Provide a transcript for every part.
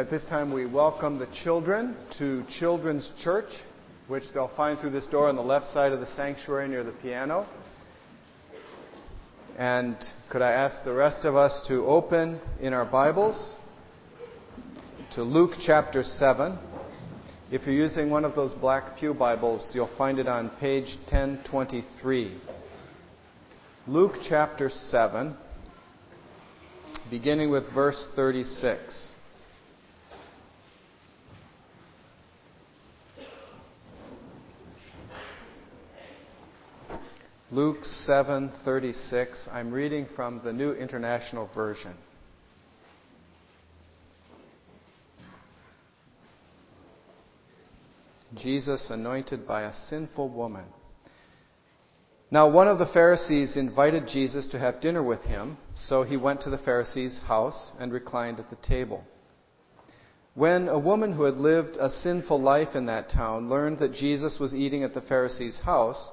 At this time, we welcome the children to Children's Church, which they'll find through this door on the left side of the sanctuary near the piano. And could I ask the rest of us to open in our Bibles to Luke chapter 7. If you're using one of those black Pew Bibles, you'll find it on page 1023. Luke chapter 7, beginning with verse 36. Luke 7:36. I'm reading from the New International Version. Jesus anointed by a sinful woman. Now one of the Pharisees invited Jesus to have dinner with him, so he went to the Pharisee's house and reclined at the table. When a woman who had lived a sinful life in that town learned that Jesus was eating at the Pharisee's house,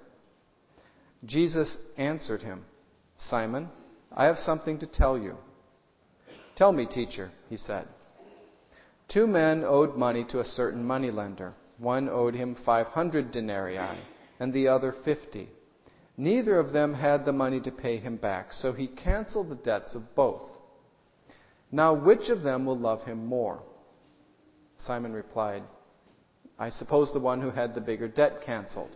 Jesus answered him, Simon, I have something to tell you. Tell me, teacher, he said. Two men owed money to a certain moneylender. One owed him 500 denarii and the other 50. Neither of them had the money to pay him back, so he canceled the debts of both. Now, which of them will love him more? Simon replied, I suppose the one who had the bigger debt canceled.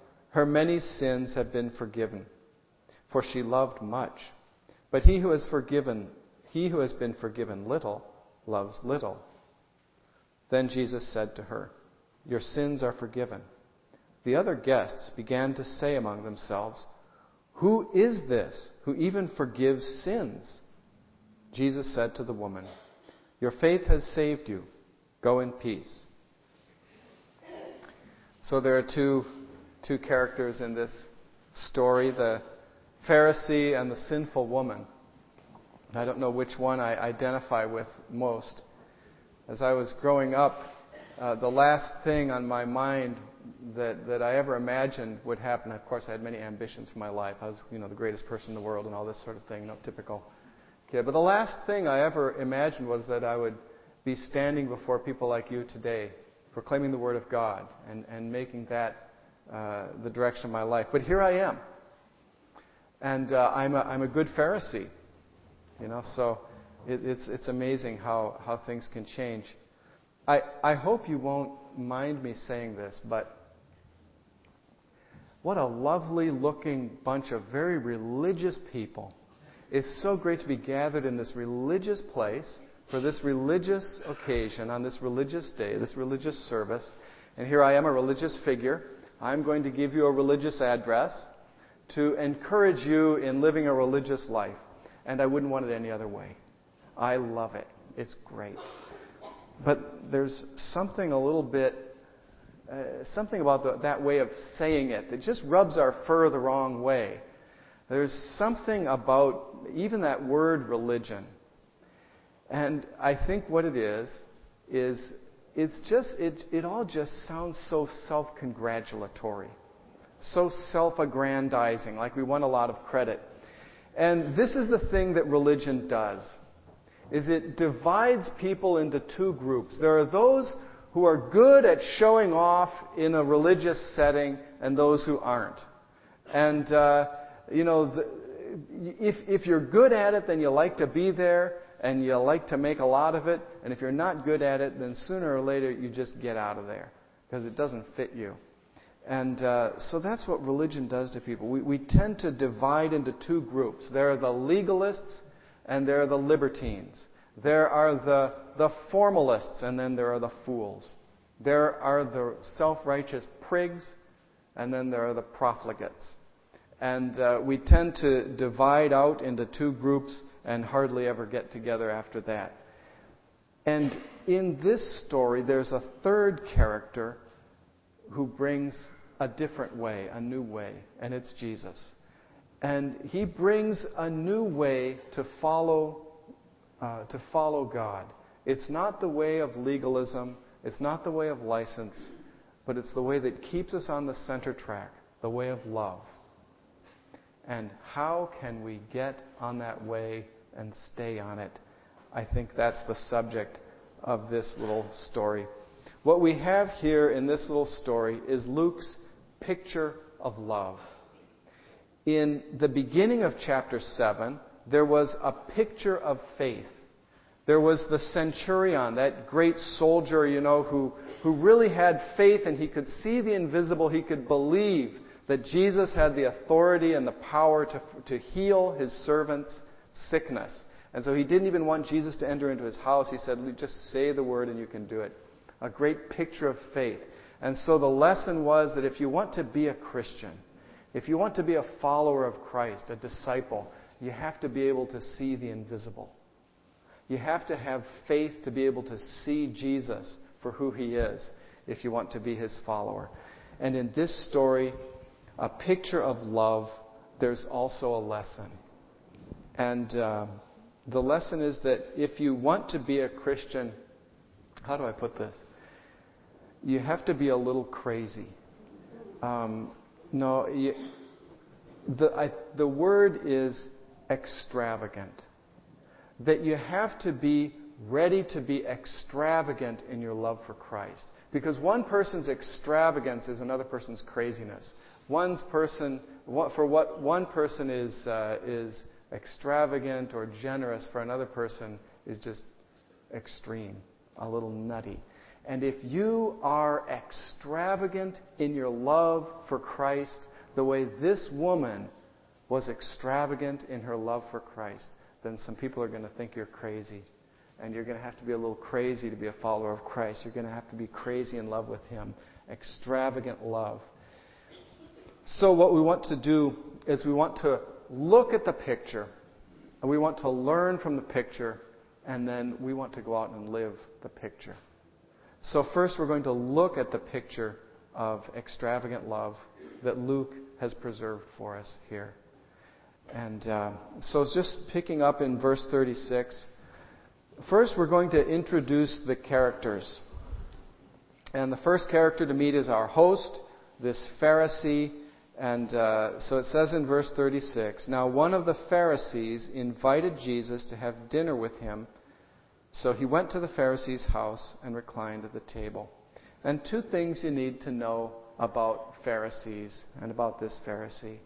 her many sins have been forgiven, for she loved much. But he who has forgiven, he who has been forgiven little, loves little. Then Jesus said to her, Your sins are forgiven. The other guests began to say among themselves, Who is this who even forgives sins? Jesus said to the woman, Your faith has saved you. Go in peace. So there are two two characters in this story the Pharisee and the sinful woman. I don't know which one I identify with most. As I was growing up, uh, the last thing on my mind that, that I ever imagined would happen, of course, I had many ambitions for my life. I was, you know, the greatest person in the world and all this sort of thing, you know, typical kid. But the last thing I ever imagined was that I would be standing before people like you today, proclaiming the Word of God and, and making that uh, the direction of my life. But here I am. And uh, I'm, a, I'm a good Pharisee. You know, so it, it's, it's amazing how, how things can change. I, I hope you won't mind me saying this, but what a lovely looking bunch of very religious people. It's so great to be gathered in this religious place for this religious occasion, on this religious day, this religious service. And here I am, a religious figure. I'm going to give you a religious address to encourage you in living a religious life. And I wouldn't want it any other way. I love it. It's great. But there's something a little bit, uh, something about the, that way of saying it that just rubs our fur the wrong way. There's something about even that word religion. And I think what it is, is it's just, it, it all just sounds so self congratulatory, so self aggrandizing, like we want a lot of credit. And this is the thing that religion does is it divides people into two groups. There are those who are good at showing off in a religious setting and those who aren't. And, uh, you know, the, if, if you're good at it, then you like to be there. And you like to make a lot of it, and if you're not good at it, then sooner or later you just get out of there because it doesn't fit you. And uh, so that's what religion does to people. We, we tend to divide into two groups. There are the legalists and there are the libertines. There are the, the formalists and then there are the fools. There are the self-righteous prigs and then there are the profligates. And uh, we tend to divide out into two groups and hardly ever get together after that. And in this story, there's a third character who brings a different way, a new way, and it's Jesus. And he brings a new way to follow, uh, to follow God. It's not the way of legalism. It's not the way of license, but it's the way that keeps us on the center track, the way of love. And how can we get on that way and stay on it? I think that's the subject of this little story. What we have here in this little story is Luke's picture of love. In the beginning of chapter 7, there was a picture of faith. There was the centurion, that great soldier, you know, who, who really had faith and he could see the invisible. He could believe that Jesus had the authority and the power to, to heal his servant's sickness. And so he didn't even want Jesus to enter into his house. He said, just say the word and you can do it. A great picture of faith. And so the lesson was that if you want to be a Christian, if you want to be a follower of Christ, a disciple, you have to be able to see the invisible. You have to have faith to be able to see Jesus for who he is if you want to be his follower. And in this story, a picture of love, there's also a lesson. And uh, the lesson is that if you want to be a Christian, how do I put this? You have to be a little crazy. Um, no, you, the, I, the word is extravagant. That you have to be ready to be extravagant in your love for Christ. Because one person's extravagance is another person's craziness. One's person, for what one person is, uh, is extravagant or generous, for another person is just extreme, a little nutty. And if you are extravagant in your love for Christ, the way this woman was extravagant in her love for Christ, then some people are going to think you're crazy. And you're going to have to be a little crazy to be a follower of Christ. You're going to have to be crazy in love with Him. Extravagant love. So, what we want to do is we want to look at the picture, and we want to learn from the picture, and then we want to go out and live the picture. So, first, we're going to look at the picture of extravagant love that Luke has preserved for us here. And uh, so, just picking up in verse 36, first we're going to introduce the characters. And the first character to meet is our host, this Pharisee and uh, so it says in verse 36 Now one of the Pharisees invited Jesus to have dinner with him. So he went to the Pharisee's house and reclined at the table. And two things you need to know about Pharisees and about this Pharisee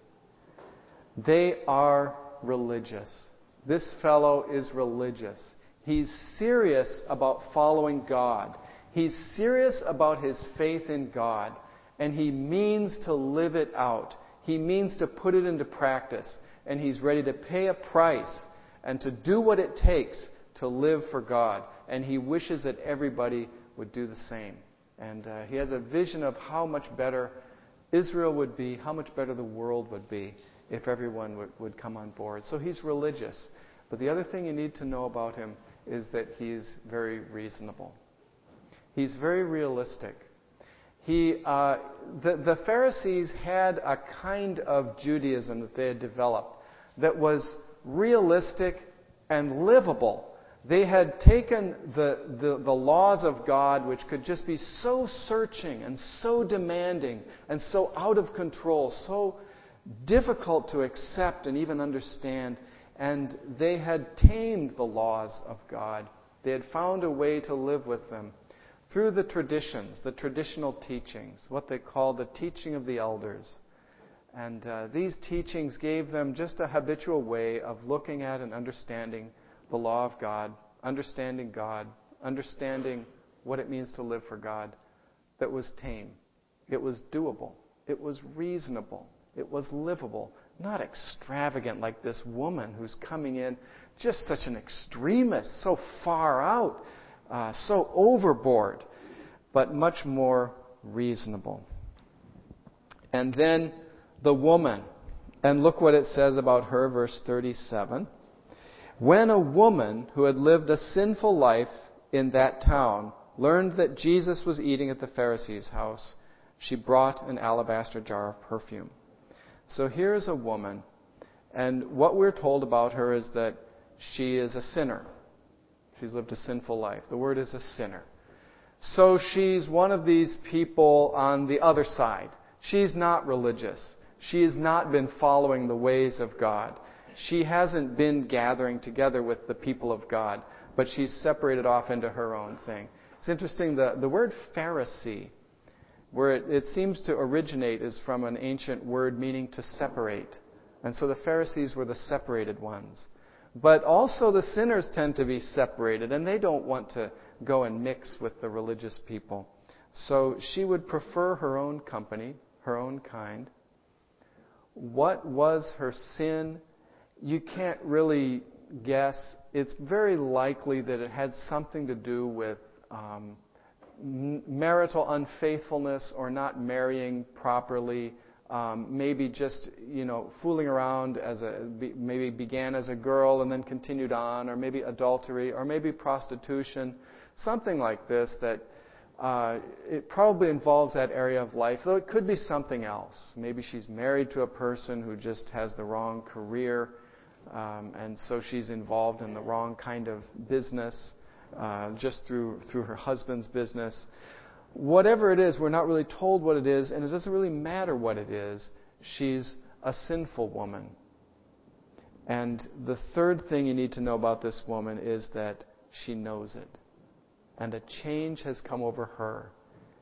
they are religious. This fellow is religious. He's serious about following God. He's serious about his faith in God and he means to live it out. He means to put it into practice, and he's ready to pay a price and to do what it takes to live for God. And he wishes that everybody would do the same. And uh, he has a vision of how much better Israel would be, how much better the world would be if everyone would, would come on board. So he's religious. But the other thing you need to know about him is that he's very reasonable. He's very realistic. He, uh, the, the Pharisees had a kind of Judaism that they had developed that was realistic and livable. They had taken the, the, the, laws of God, which could just be so searching and so demanding and so out of control, so difficult to accept and even understand, and they had tamed the laws of God. They had found a way to live with them through the traditions, the traditional teachings, what they call the teaching of the elders. And uh, these teachings gave them just a habitual way of looking at and understanding the law of God, understanding God, understanding what it means to live for God, that was tame. It was doable. It was reasonable. It was livable. Not extravagant like this woman who's coming in, just such an extremist, so far out, uh, so overboard, but much more reasonable. And then the woman. And look what it says about her, verse 37. When a woman who had lived a sinful life in that town learned that Jesus was eating at the Pharisee's house, she brought an alabaster jar of perfume. So here's a woman, and what we're told about her is that she is a sinner. She's lived a sinful life. The word is a sinner. So she's one of these people on the other side. She's not religious. She has not been following the ways of God. She hasn't been gathering together with the people of God, but she's separated off into her own thing. It's interesting, the, the word Pharisee, where it, it seems to originate, is from an ancient word meaning to separate. And so the Pharisees were the separated ones. But also the sinners tend to be separated, and they don't want to go and mix with the religious people. So she would prefer her own company, her own kind. What was her sin? You can't really guess. It's very likely that it had something to do with um, marital unfaithfulness or not marrying properly. Um, maybe just you know fooling around as a maybe began as a girl and then continued on, or maybe adultery, or maybe prostitution, something like this that uh, it probably involves that area of life, though it could be something else. Maybe she's married to a person who just has the wrong career, um, and so she's involved in the wrong kind of business uh, just through through her husband's business. Whatever it is, we're not really told what it is, and it doesn't really matter what it is. She's a sinful woman. And the third thing you need to know about this woman is that she knows it and a change has come over her.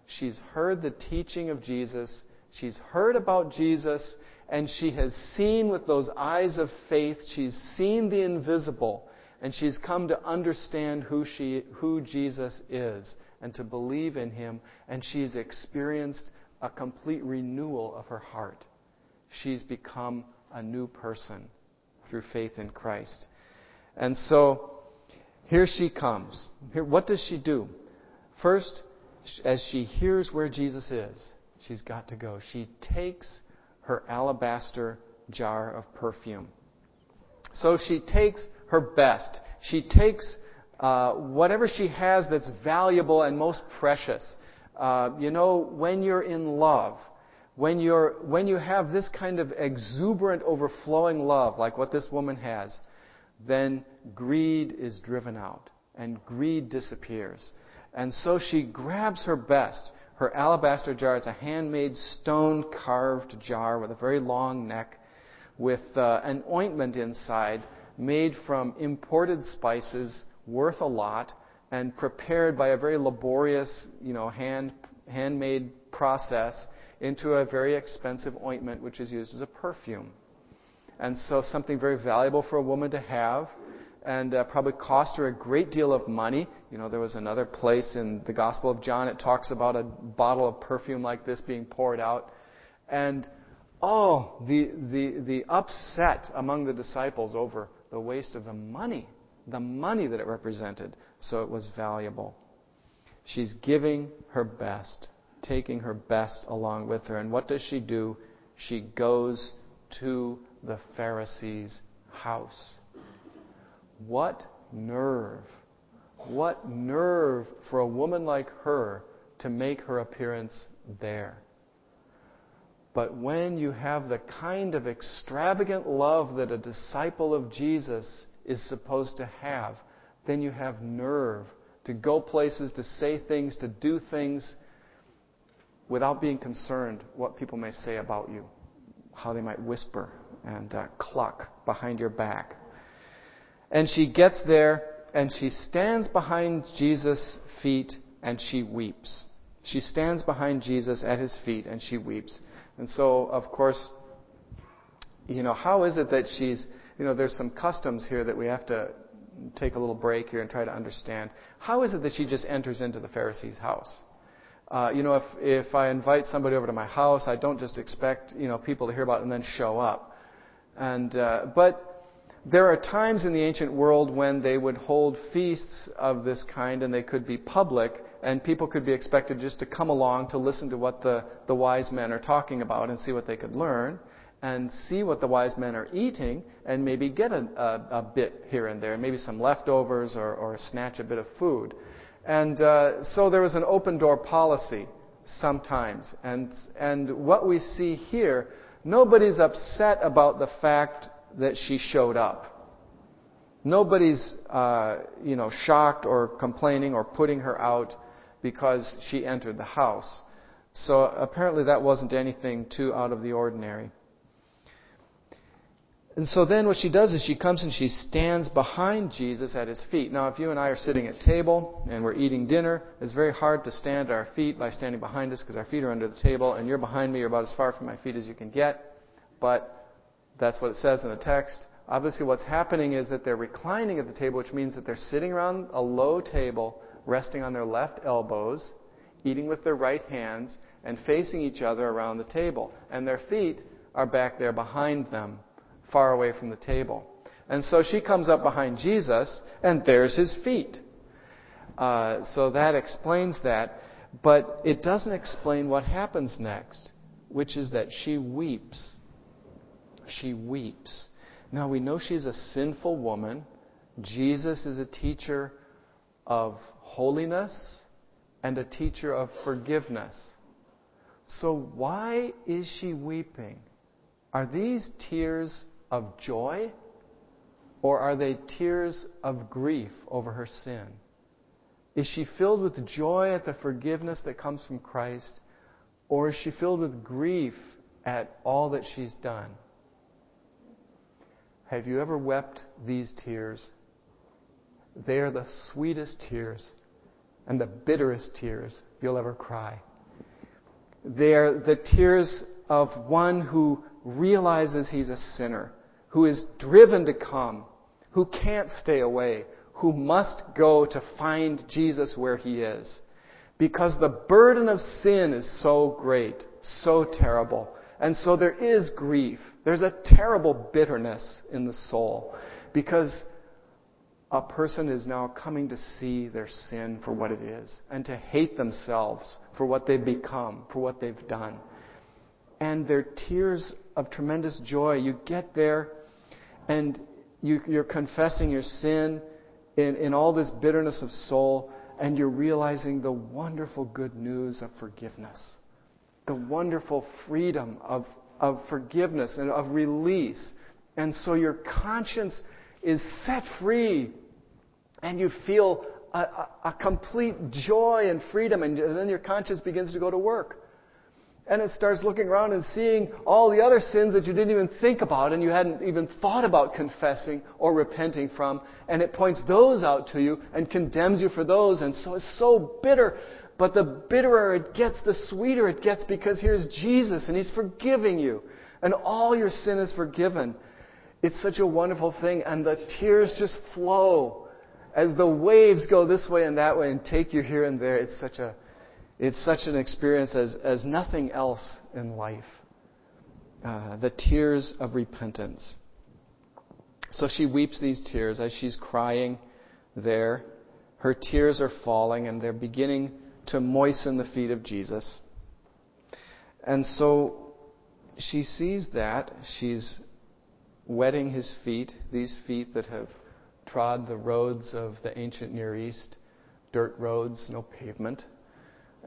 She's heard the teaching of Jesus, she's heard about Jesus, and she has seen with those eyes of faith, she's seen the invisible, and she's come to understand who, she, who Jesus is and to believe in him, and she's experienced a complete renewal of her heart. She's become a new person through faith in Christ. And so, here she comes. Here, what does she do? First, as she hears where Jesus is, she's got to go. She takes her alabaster jar of perfume. So she takes her best. She takes uh, whatever she has that's valuable and most precious. Uh, you know, when you're in love, when you're when you have this kind of exuberant, overflowing love, like what this woman has, then greed is driven out and greed disappears. And so she grabs her best. Her alabaster jar is a handmade stone carved jar with a very long neck with uh, an ointment inside made from imported spices worth a lot and prepared by a very laborious, you know, hand, handmade process into a very expensive ointment which is used as a perfume. And so something very valuable for a woman to have and uh, probably cost her a great deal of money. You know, there was another place in the Gospel of John, it talks about a bottle of perfume like this being poured out. And oh, the, the, the upset among the disciples over the waste of the money, the money that it represented. So it was valuable. She's giving her best, taking her best along with her. And what does she do? She goes to the Pharisee's house. What nerve! What nerve for a woman like her to make her appearance there. But when you have the kind of extravagant love that a disciple of Jesus is supposed to have, then you have nerve to go places, to say things, to do things without being concerned what people may say about you, how they might whisper and uh, cluck behind your back. And she gets there and she stands behind Jesus' feet and she weeps. She stands behind Jesus at his feet and she weeps. And so, of course, you know, how is it that she's, you know, there's some customs here that we have to take a little break here and try to understand how is it that she just enters into the Pharisee's house? Uh, you know, if if I invite somebody over to my house, I don't just expect you know people to hear about it and then show up. And uh, but there are times in the ancient world when they would hold feasts of this kind and they could be public and people could be expected just to come along to listen to what the, the wise men are talking about and see what they could learn and see what the wise men are eating and maybe get a, a, a bit here and there, maybe some leftovers or, or snatch a bit of food. And uh, so there was an open door policy sometimes. And, and what we see here, nobody's upset about the fact that she showed up. Nobody's, uh, you know, shocked or complaining or putting her out because she entered the house. So apparently that wasn't anything too out of the ordinary. And so then what she does is she comes and she stands behind Jesus at his feet. Now, if you and I are sitting at table and we're eating dinner, it's very hard to stand at our feet by standing behind us because our feet are under the table and you're behind me. You're about as far from my feet as you can get. But that's what it says in the text. Obviously, what's happening is that they're reclining at the table, which means that they're sitting around a low table, resting on their left elbows, eating with their right hands, and facing each other around the table. And their feet are back there behind them, far away from the table. And so she comes up behind Jesus, and there's his feet. Uh, so that explains that. But it doesn't explain what happens next, which is that she weeps she weeps. Now we know she's a sinful woman. Jesus is a teacher of holiness and a teacher of forgiveness. So why is she weeping? Are these tears of joy or are they tears of grief over her sin? Is she filled with joy at the forgiveness that comes from Christ or is she filled with grief at all that she's done? Have you ever wept these tears? They are the sweetest tears and the bitterest tears you'll ever cry. They are the tears of one who realizes he's a sinner, who is driven to come, who can't stay away, who must go to find Jesus where he is. Because the burden of sin is so great, so terrible. And so there is grief. There's a terrible bitterness in the soul because a person is now coming to see their sin for what it is and to hate themselves for what they've become, for what they've done. And they're tears of tremendous joy. You get there and you, are confessing your sin in, in all this bitterness of soul and you're realizing the wonderful good news of forgiveness the wonderful freedom of, of forgiveness and of release. And so your conscience is set free and you feel a, a, a complete joy and freedom and then your conscience begins to go to work. And it starts looking around and seeing all the other sins that you didn't even think about and you hadn't even thought about confessing or repenting from. And it points those out to you and condemns you for those. And so it's so bitter. But the bitterer it gets, the sweeter it gets because here's Jesus and He's forgiving you. And all your sin is forgiven. It's such a wonderful thing. And the tears just flow as the waves go this way and that way and take you here and there. It's such a, it's such an experience as, as nothing else in life. Uh, the tears of repentance. So she weeps these tears as she's crying there. Her tears are falling and they're beginning to moisten the feet of Jesus. And so she sees that. She's wetting his feet, these feet that have trod the roads of the ancient Near East, dirt roads, no pavement,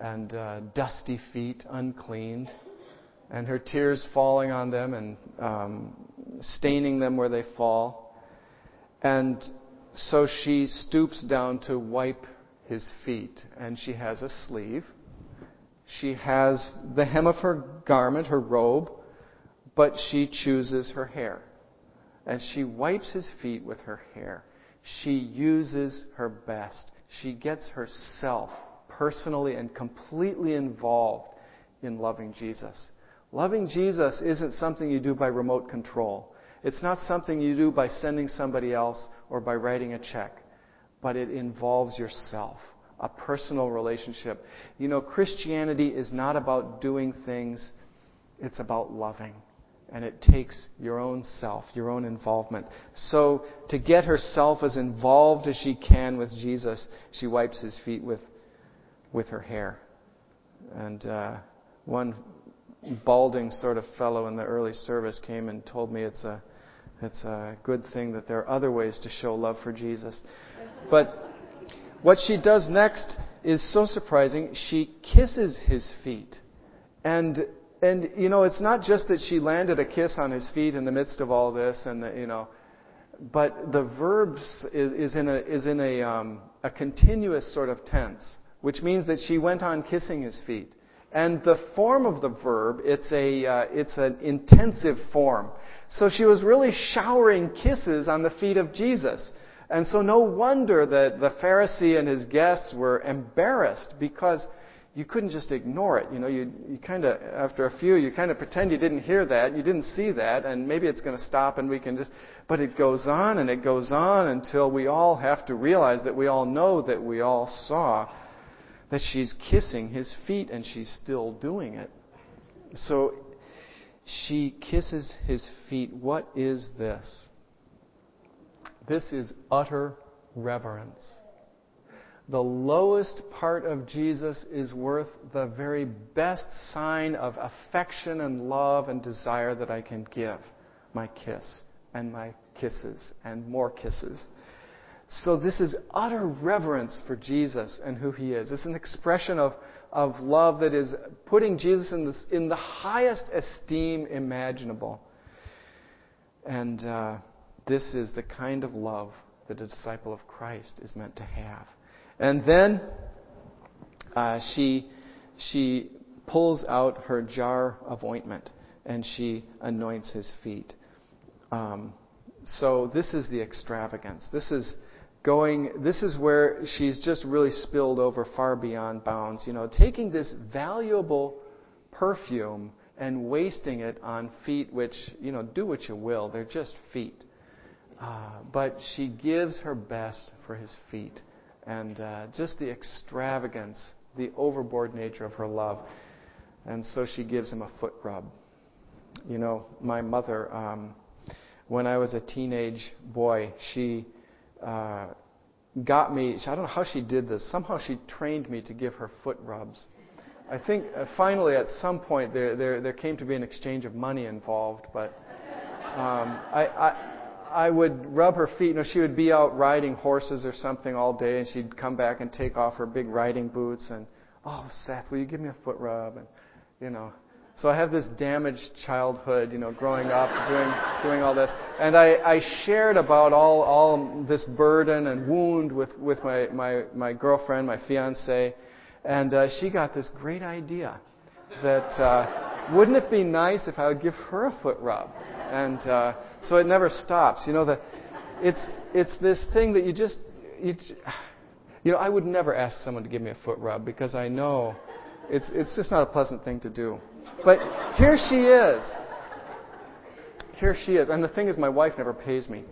and uh, dusty feet, uncleaned, and her tears falling on them and um, staining them where they fall. And so she stoops down to wipe his feet. And she has a sleeve. She has the hem of her garment, her robe, but she chooses her hair. And she wipes his feet with her hair. She uses her best. She gets herself personally and completely involved in loving Jesus. Loving Jesus isn't something you do by remote control. It's not something you do by sending somebody else or by writing a check, but it involves yourself, a personal relationship. You know, Christianity is not about doing things, it's about loving. And it takes your own self, your own involvement. So, to get herself as involved as she can with Jesus, she wipes his feet with, with her hair. And uh, one balding sort of fellow in the early service came and told me it's a it's a good thing that there are other ways to show love for Jesus. But what she does next is so surprising. She kisses his feet. And and you know, it's not just that she landed a kiss on his feet in the midst of all this, and the, you know, but the verbs is, is in a is in a um, a continuous sort of tense, which means that she went on kissing his feet. And the form of the verb, it's a uh, it's an intensive form. So she was really showering kisses on the feet of Jesus. And so no wonder that the Pharisee and his guests were embarrassed because you couldn't just ignore it. You know, you, you kind of, after a few, you kind of pretend you didn't hear that, you didn't see that, and maybe it's going to stop and we can just, but it goes on and it goes on until we all have to realize that we all know that we all saw that she's kissing his feet and she's still doing it. So she kisses his feet. What is this? This is utter reverence. The lowest part of Jesus is worth the very best sign of affection and love and desire that I can give my kiss and my kisses and more kisses. So this is utter reverence for Jesus and who he is. It's an expression of, of love that is putting Jesus in, this, in the highest esteem imaginable. And uh, this is the kind of love that a disciple of Christ is meant to have. And then uh, she, she pulls out her jar of ointment and she anoints his feet. Um, so this is the extravagance. This is going, this is where she's just really spilled over far beyond bounds. You know, taking this valuable perfume and wasting it on feet which, you know, do what you will. They're just feet. Uh, but she gives her best for his feet. And uh, just the extravagance, the overboard nature of her love. And so she gives him a foot rub. You know, my mother, um, when I was a teenage boy, she uh, got me. I don't know how she did this. Somehow she trained me to give her foot rubs. I think uh, finally at some point there, there, there came to be an exchange of money involved, but um, I, I, I would rub her feet. You know, she would be out riding horses or something all day, and she'd come back and take off her big riding boots and, oh, Seth, will you give me a foot rub? And, you know, so I have this damaged childhood, you know, growing up, doing, doing all this. And I, I shared about all, all this burden and wound with, with my, my, my girlfriend, my fiance. And uh, she got this great idea that uh, wouldn't it be nice if I would give her a foot rub? And uh, so it never stops. You know, the, it's, it's this thing that you just, you, you know, I would never ask someone to give me a foot rub because I know it's, it's just not a pleasant thing to do. But here she is. Here she is. And the thing is, my wife never pays me.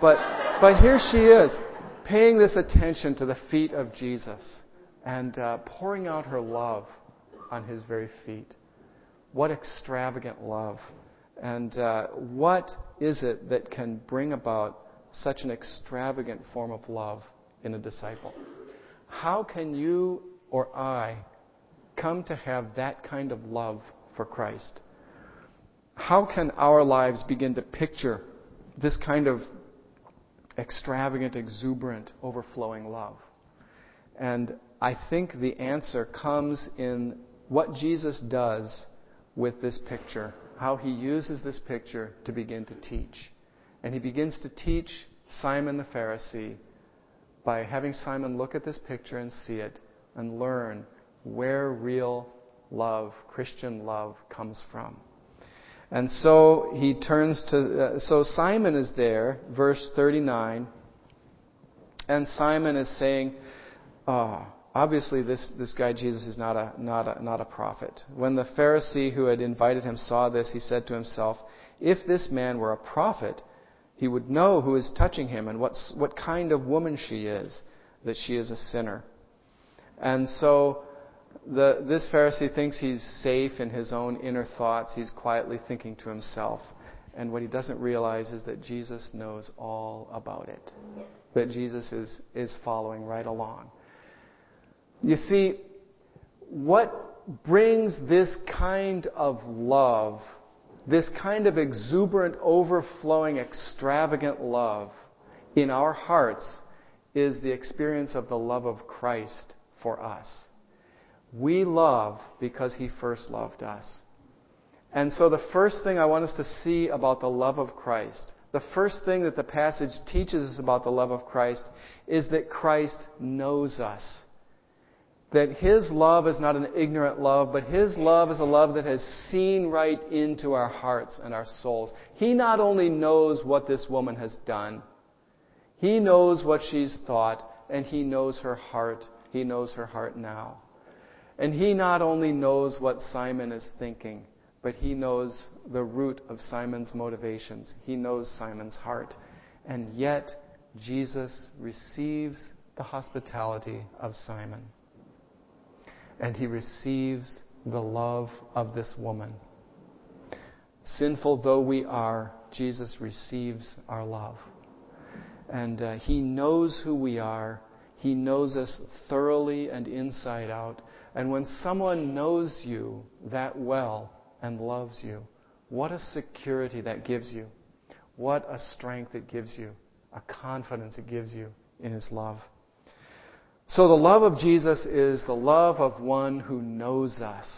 But, but here she is, paying this attention to the feet of Jesus and uh, pouring out her love on his very feet. What extravagant love. And uh, what is it that can bring about such an extravagant form of love in a disciple? How can you or I come to have that kind of love for Christ? How can our lives begin to picture this kind of extravagant, exuberant, overflowing love? And I think the answer comes in what Jesus does with this picture, how he uses this picture to begin to teach. And he begins to teach Simon the Pharisee by having Simon look at this picture and see it and learn where real love, Christian love, comes from. And so he turns to, uh, so Simon is there, verse 39, and Simon is saying, oh, obviously this, this guy Jesus is not a, not, a, not a prophet. When the Pharisee who had invited him saw this, he said to himself, If this man were a prophet, he would know who is touching him and what's, what kind of woman she is, that she is a sinner. And so the, this Pharisee thinks he's safe in his own inner thoughts. He's quietly thinking to himself. And what he doesn't realize is that Jesus knows all about it. That Jesus is, is following right along. You see, what brings this kind of love, this kind of exuberant, overflowing, extravagant love in our hearts is the experience of the love of Christ for us. We love because He first loved us. And so the first thing I want us to see about the love of Christ, the first thing that the passage teaches us about the love of Christ is that Christ knows us. That His love is not an ignorant love, but His love is a love that has seen right into our hearts and our souls. He not only knows what this woman has done, He knows what she's thought, and He knows her heart. He knows her heart now. And He not only knows what Simon is thinking, but He knows the root of Simon's motivations. He knows Simon's heart. And yet, Jesus receives the hospitality of Simon and he receives the love of this woman. Sinful though we are, Jesus receives our love. And uh, he knows who we are. He knows us thoroughly and inside out. And when someone knows you that well and loves you, what a security that gives you. What a strength it gives you. A confidence it gives you in his love. So the love of Jesus is the love of one who knows us.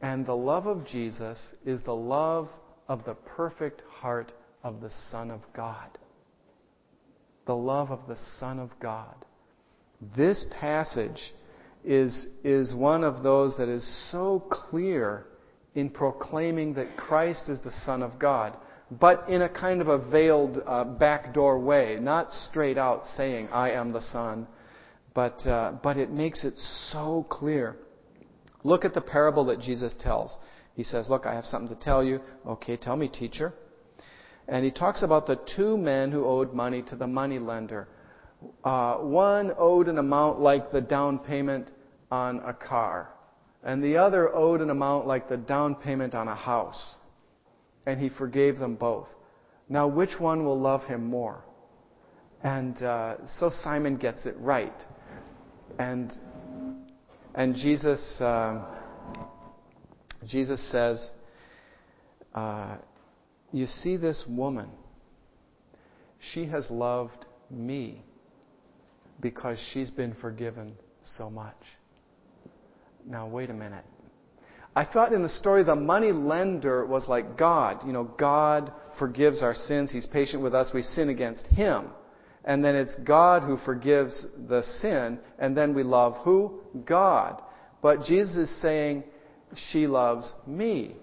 And the love of Jesus is the love of the perfect heart of the Son of God. The love of the Son of God. This passage is, is one of those that is so clear in proclaiming that Christ is the Son of God, but in a kind of a veiled uh, backdoor way, not straight out saying, I am the Son but, uh, but it makes it so clear. Look at the parable that Jesus tells. He says, Look, I have something to tell you. Okay, tell me, teacher. And he talks about the two men who owed money to the money lender. Uh, one owed an amount like the down payment on a car, and the other owed an amount like the down payment on a house. And he forgave them both. Now, which one will love him more? And uh, so Simon gets it right. And, and Jesus, uh, Jesus says, uh, You see this woman, she has loved me because she's been forgiven so much. Now, wait a minute. I thought in the story the money lender was like God. You know, God forgives our sins. He's patient with us. We sin against Him and then it's God who forgives the sin, and then we love who? God. But Jesus is saying, she loves me.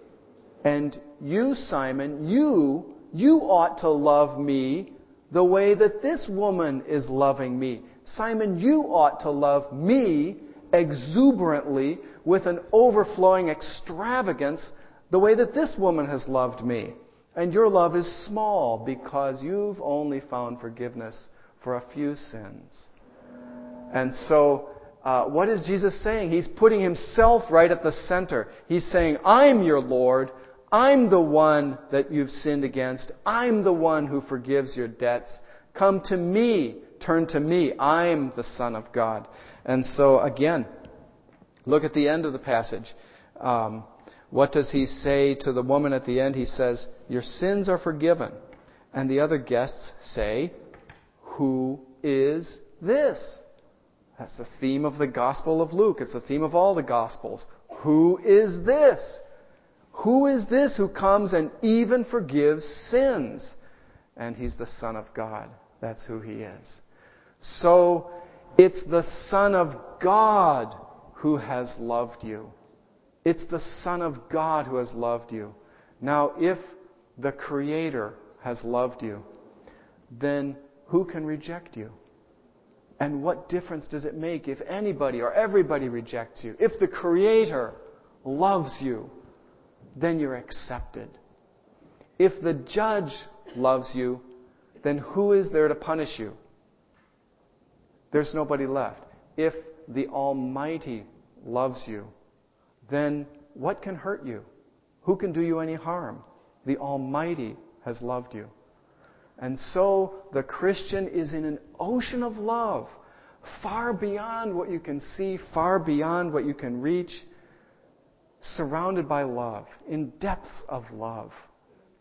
And you, Simon, you, you ought to love me the way that this woman is loving me. Simon, you ought to love me exuberantly with an overflowing extravagance the way that this woman has loved me. And your love is small because you've only found forgiveness for a few sins. And so, uh, what is Jesus saying? He's putting himself right at the center. He's saying, I'm your Lord. I'm the one that you've sinned against. I'm the one who forgives your debts. Come to me. Turn to me. I'm the Son of God. And so, again, look at the end of the passage. Um, what does he say to the woman at the end? He says, Your sins are forgiven. And the other guests say, Who is this? That's the theme of the Gospel of Luke. It's the theme of all the Gospels. Who is this? Who is this who comes and even forgives sins? And he's the Son of God. That's who he is. So, it's the Son of God who has loved you. It's the Son of God who has loved you. Now, if the Creator has loved you, then who can reject you? And what difference does it make if anybody or everybody rejects you? If the Creator loves you, then you're accepted. If the judge loves you, then who is there to punish you? There's nobody left. If the Almighty loves you, then what can hurt you? Who can do you any harm? The Almighty has loved you. And so the Christian is in an ocean of love, far beyond what you can see, far beyond what you can reach, surrounded by love, in depths of love,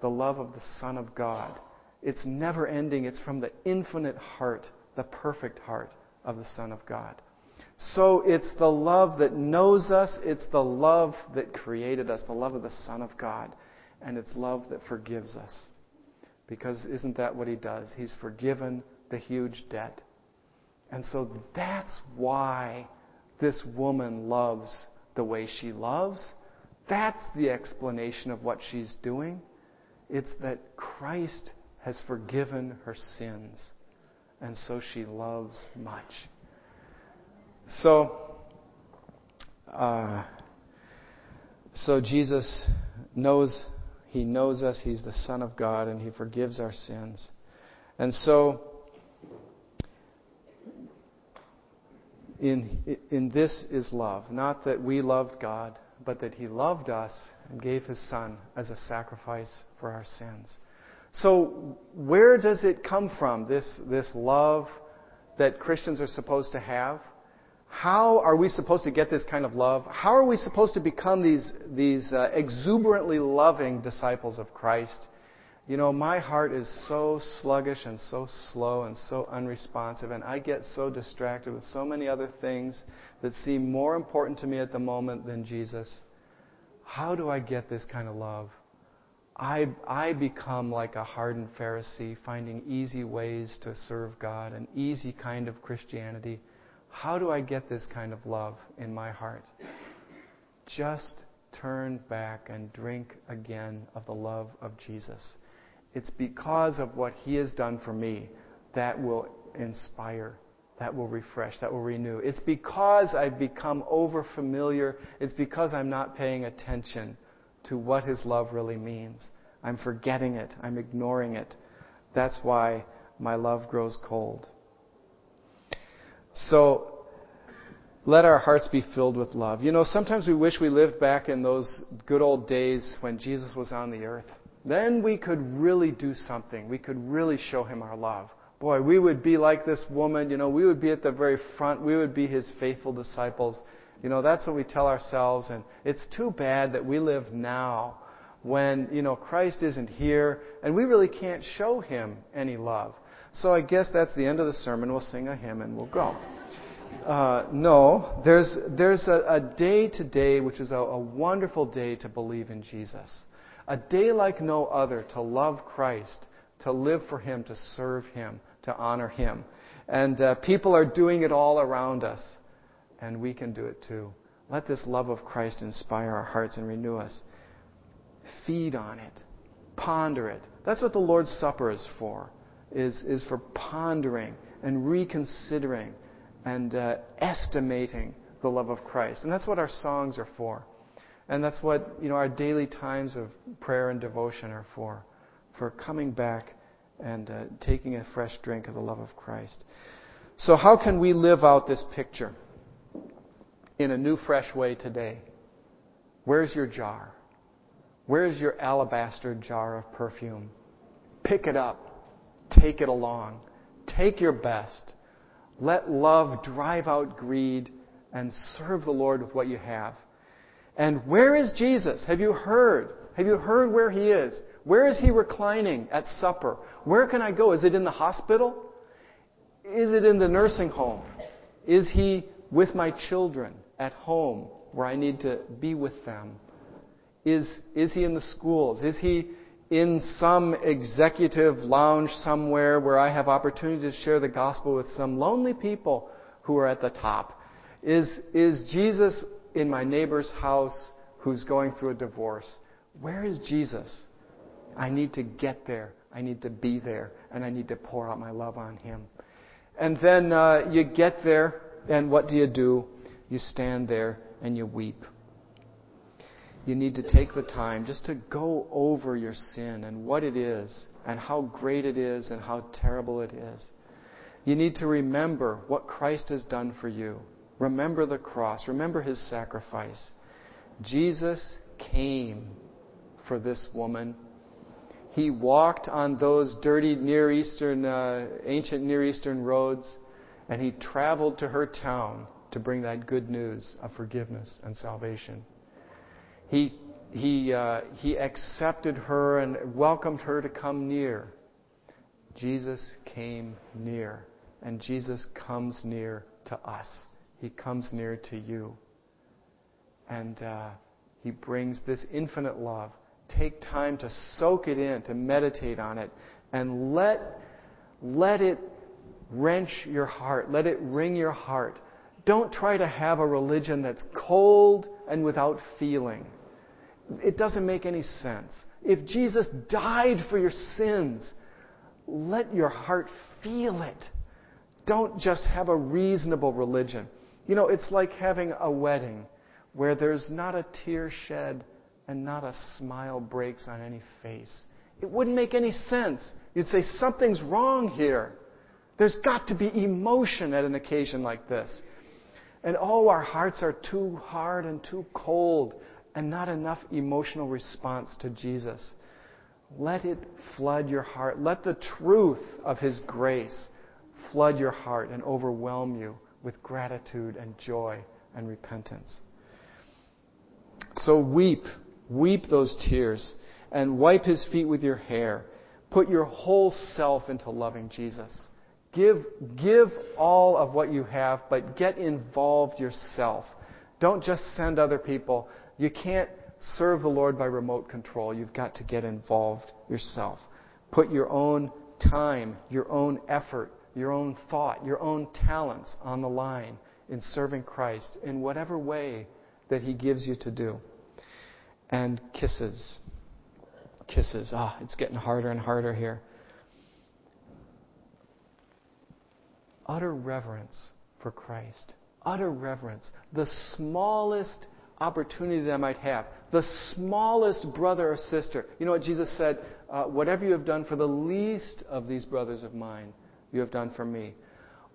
the love of the Son of God. It's never ending. It's from the infinite heart, the perfect heart of the Son of God. So it's the love that knows us, it's the love that created us, the love of the Son of God, and it's love that forgives us. Because isn't that what He does? He's forgiven the huge debt. And so that's why this woman loves the way she loves. That's the explanation of what she's doing. It's that Christ has forgiven her sins. And so she loves much. So, uh, so Jesus knows, He knows us, He's the Son of God, and He forgives our sins. And so, in, in this is love. Not that we loved God, but that He loved us and gave His Son as a sacrifice for our sins. So, where does it come from, this, this love that Christians are supposed to have? How are we supposed to get this kind of love? How are we supposed to become these, these uh, exuberantly loving disciples of Christ? You know, my heart is so sluggish and so slow and so unresponsive, and I get so distracted with so many other things that seem more important to me at the moment than Jesus. How do I get this kind of love? I, I become like a hardened Pharisee, finding easy ways to serve God, an easy kind of Christianity. How do I get this kind of love in my heart? Just turn back and drink again of the love of Jesus. It's because of what He has done for me that will inspire, that will refresh, that will renew. It's because I've become over familiar. It's because I'm not paying attention to what His love really means. I'm forgetting it. I'm ignoring it. That's why my love grows cold. So, let our hearts be filled with love. You know, sometimes we wish we lived back in those good old days when Jesus was on the earth. Then we could really do something. We could really show him our love. Boy, we would be like this woman, you know, we would be at the very front. We would be his faithful disciples. You know, that's what we tell ourselves. And it's too bad that we live now when, you know, Christ isn't here and we really can't show him any love. So I guess that's the end of the sermon. We'll sing a hymn and we'll go. Uh, no, there's, there's a, day today which is a, a wonderful day to believe in Jesus. A day like no other to love Christ, to live for Him, to serve Him, to honor Him. And uh, people are doing it all around us, and we can do it too. Let this love of Christ inspire our hearts and renew us. Feed on it. Ponder it. That's what the Lord's Supper is for is, is for pondering and reconsidering and uh, estimating the love of Christ. And that's what our songs are for. And that's what you know our daily times of prayer and devotion are for, for coming back and uh, taking a fresh drink of the love of Christ. So how can we live out this picture in a new, fresh way today? Where's your jar? Where's your alabaster jar of perfume? Pick it up. Take it along. Take your best. Let love drive out greed and serve the Lord with what you have. And where is Jesus? Have you heard? Have you heard where he is? Where is he reclining at supper? Where can I go? Is it in the hospital? Is it in the nursing home? Is he with my children at home where I need to be with them? Is, is he in the schools? Is he in some executive lounge somewhere where I have opportunity to share the gospel with some lonely people who are at the top? Is, is Jesus in my neighbor's house who's going through a divorce? Where is Jesus? I need to get there. I need to be there. And I need to pour out my love on him. And then uh, you get there, and what do you do? You stand there and you weep. You need to take the time just to go over your sin and what it is and how great it is and how terrible it is. You need to remember what Christ has done for you. Remember the cross. Remember his sacrifice. Jesus came for this woman. He walked on those dirty Near Eastern, uh, ancient Near Eastern roads, and he traveled to her town to bring that good news of forgiveness and salvation. He, he, uh, he accepted her and welcomed her to come near. Jesus came near, and Jesus comes near to us. He comes near to you. And uh, He brings this infinite love. Take time to soak it in, to meditate on it, and let, let it wrench your heart. Let it wring your heart. Don't try to have a religion that's cold and without feeling. It doesn't make any sense. If Jesus died for your sins, let your heart feel it. Don't just have a reasonable religion. You know, it's like having a wedding where there's not a tear shed and not a smile breaks on any face. It wouldn't make any sense. You'd say, something's wrong here. There's got to be emotion at an occasion like this. And oh, our hearts are too hard and too cold and not enough emotional response to Jesus. Let it flood your heart. Let the truth of His grace flood your heart and overwhelm you with gratitude and joy and repentance. So weep, weep those tears, and wipe His feet with your hair. Put your whole self into loving Jesus. Give, give all of what you have, but get involved yourself. Don't just send other people. You can't serve the Lord by remote control. You've got to get involved yourself. Put your own time, your own effort, your own thought, your own talents on the line in serving Christ in whatever way that He gives you to do. And kisses. Kisses. Ah, it's getting harder and harder here. Utter reverence for Christ. Utter reverence. The smallest opportunity that I might have. The smallest brother or sister. You know what Jesus said? Uh, whatever you have done for the least of these brothers of mine, you have done for me.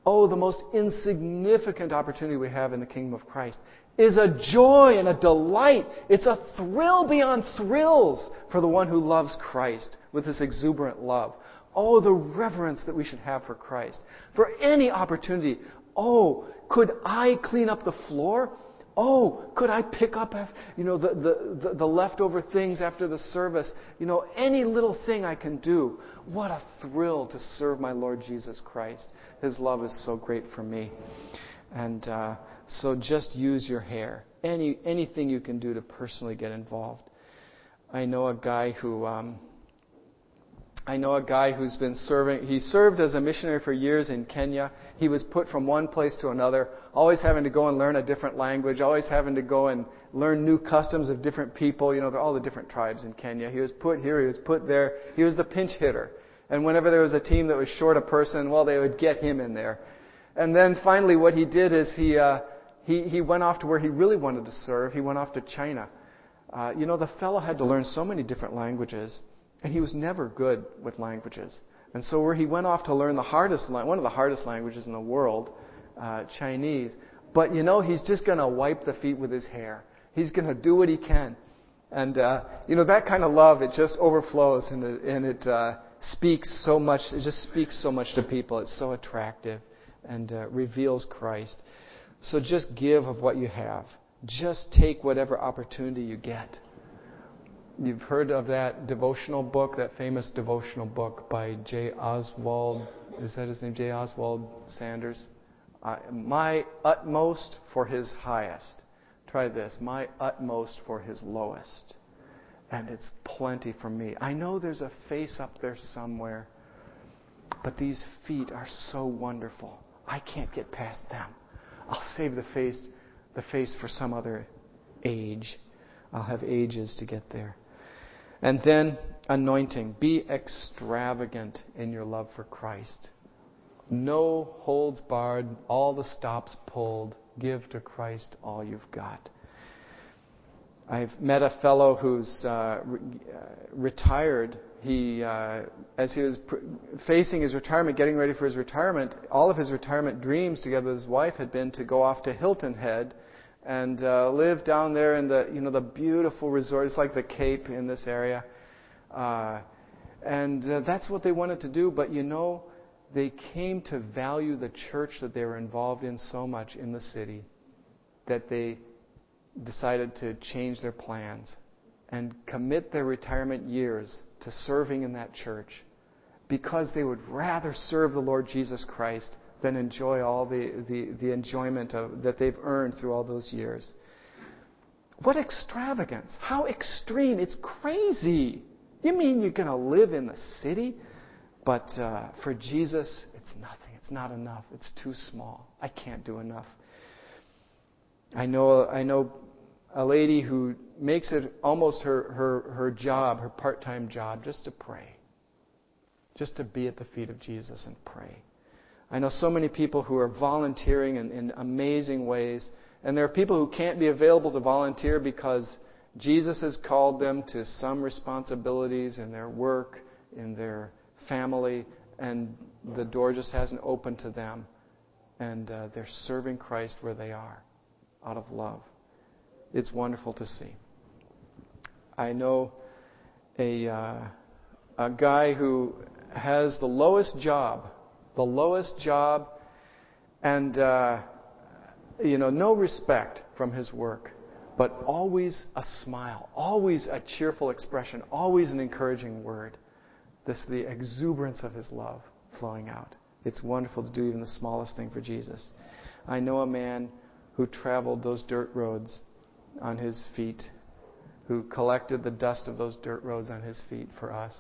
Oh, the most insignificant opportunity we have in the kingdom of Christ is a joy and a delight. It's a thrill beyond thrills for the one who loves Christ with this exuberant love. Oh, the reverence that we should have for Christ. For any opportunity. Oh, could I clean up the floor? Oh, could I pick up, you know, the, the, the, the, leftover things after the service? You know, any little thing I can do. What a thrill to serve my Lord Jesus Christ. His love is so great for me. And uh, so just use your hair. Any, anything you can do to personally get involved. I know a guy who, um, I know a guy who's been serving, he served as a missionary for years in Kenya. He was put from one place to another, always having to go and learn a different language, always having to go and learn new customs of different people. You know, all the different tribes in Kenya. He was put here, he was put there. He was the pinch hitter. And whenever there was a team that was short a person, well, they would get him in there. And then finally what he did is he, uh, he, he went off to where he really wanted to serve. He went off to China. Uh, you know, the fellow had to learn so many different languages. And he was never good with languages. And so where he went off to learn the hardest, one of the hardest languages in the world, uh, Chinese. But you know, he's just going to wipe the feet with his hair. He's going to do what he can. And, uh, you know, that kind of love, it just overflows and it, and it uh, speaks so much, it just speaks so much to people. It's so attractive and uh, reveals Christ. So just give of what you have. Just take whatever opportunity you get. You've heard of that devotional book, that famous devotional book by J. Oswald. Is that his name? J. Oswald Sanders. Uh, my utmost for his highest. Try this. My utmost for his lowest. And it's plenty for me. I know there's a face up there somewhere, but these feet are so wonderful. I can't get past them. I'll save the face, the face for some other age. I'll have ages to get there. And then anointing. Be extravagant in your love for Christ. No holds barred, all the stops pulled. Give to Christ all you've got. I've met a fellow who's uh, re- uh, retired. He, uh, as he was pr- facing his retirement, getting ready for his retirement, all of his retirement dreams, together with his wife, had been to go off to Hilton Head and uh, live down there in the, you know, the beautiful resort. It's like the Cape in this area, uh, and uh, that's what they wanted to do. But you know, they came to value the church that they were involved in so much in the city that they decided to change their plans and commit their retirement years to serving in that church because they would rather serve the Lord Jesus Christ than enjoy all the, the, the enjoyment of, that they've earned through all those years. What extravagance! How extreme! It's crazy! You mean you're going to live in the city? But uh, for Jesus, it's nothing. It's not enough. It's too small. I can't do enough. I know, I know a lady who makes it almost her, her, her job, her part time job, just to pray. Just to be at the feet of Jesus and pray. I know so many people who are volunteering in, in amazing ways, and there are people who can't be available to volunteer because Jesus has called them to some responsibilities in their work, in their family, and the door just hasn't opened to them. And uh, they're serving Christ where they are out of love. It's wonderful to see. I know a, uh, a guy who has the lowest job, the lowest job, and uh, you know, no respect from his work, but always a smile, always a cheerful expression, always an encouraging word. This the exuberance of his love flowing out. It's wonderful to do even the smallest thing for Jesus. I know a man who traveled those dirt roads on his feet, who collected the dust of those dirt roads on his feet for us,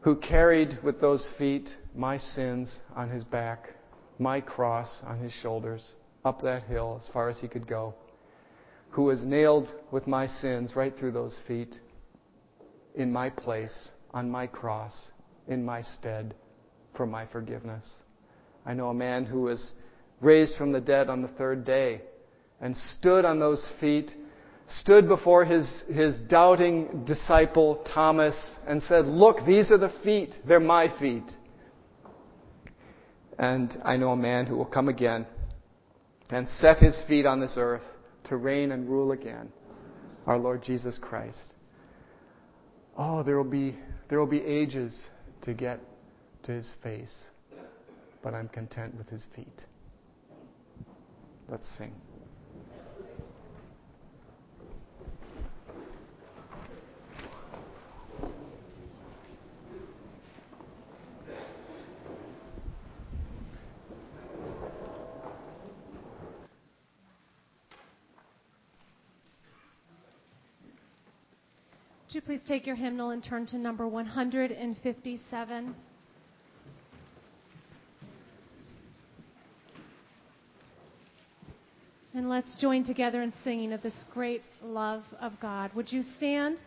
who carried with those feet my sins on his back, my cross on his shoulders, up that hill as far as he could go, who was nailed with my sins right through those feet in my place, on my cross, in my stead, for my forgiveness. I know a man who was raised from the dead on the third day and stood on those feet, stood before his, his doubting disciple Thomas and said, Look, these are the feet. They're my feet. And I know a man who will come again and set his feet on this earth to reign and rule again, our Lord Jesus Christ. Oh, there will be, there will be ages to get to his face, but I'm content with his feet. Let's sing. Please take your hymnal and turn to number 157? And let's join together in singing of this great love of God. Would you stand?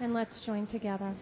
And let's join together.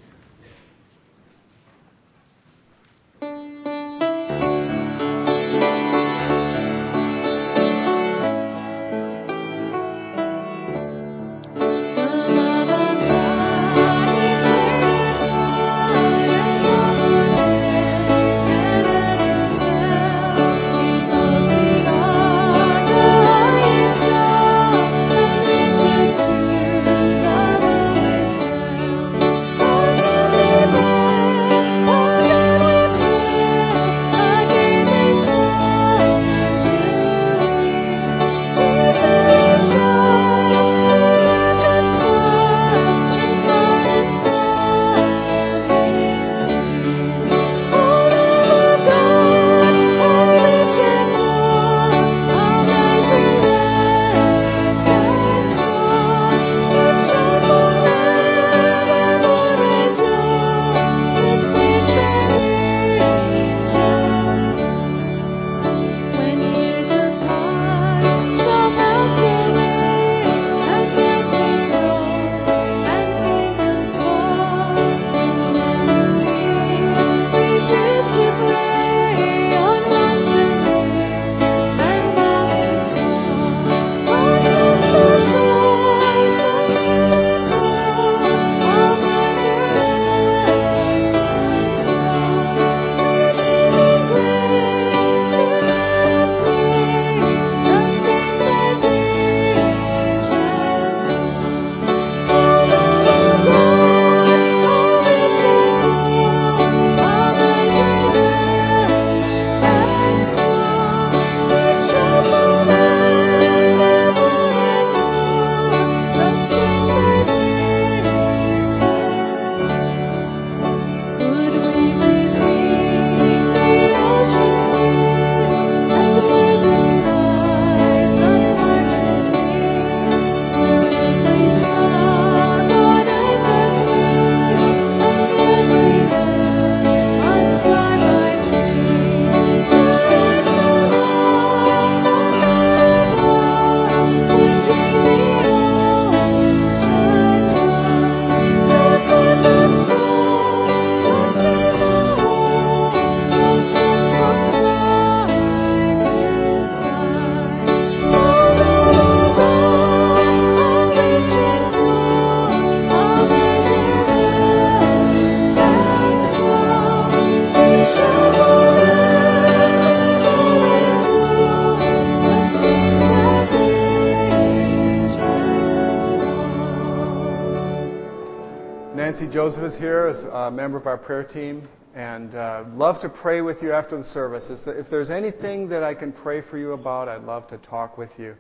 Member of our prayer team, and uh, love to pray with you after the service. If there's anything that I can pray for you about, I'd love to talk with you.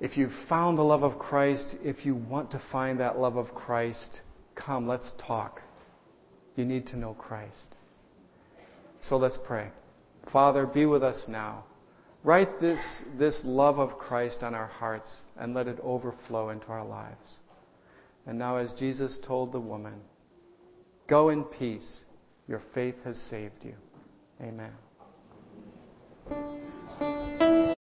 If you've found the love of Christ, if you want to find that love of Christ, come, let's talk. You need to know Christ. So let's pray. Father, be with us now. Write this, this love of Christ on our hearts and let it overflow into our lives. And now, as Jesus told the woman, Go in peace. Your faith has saved you. Amen.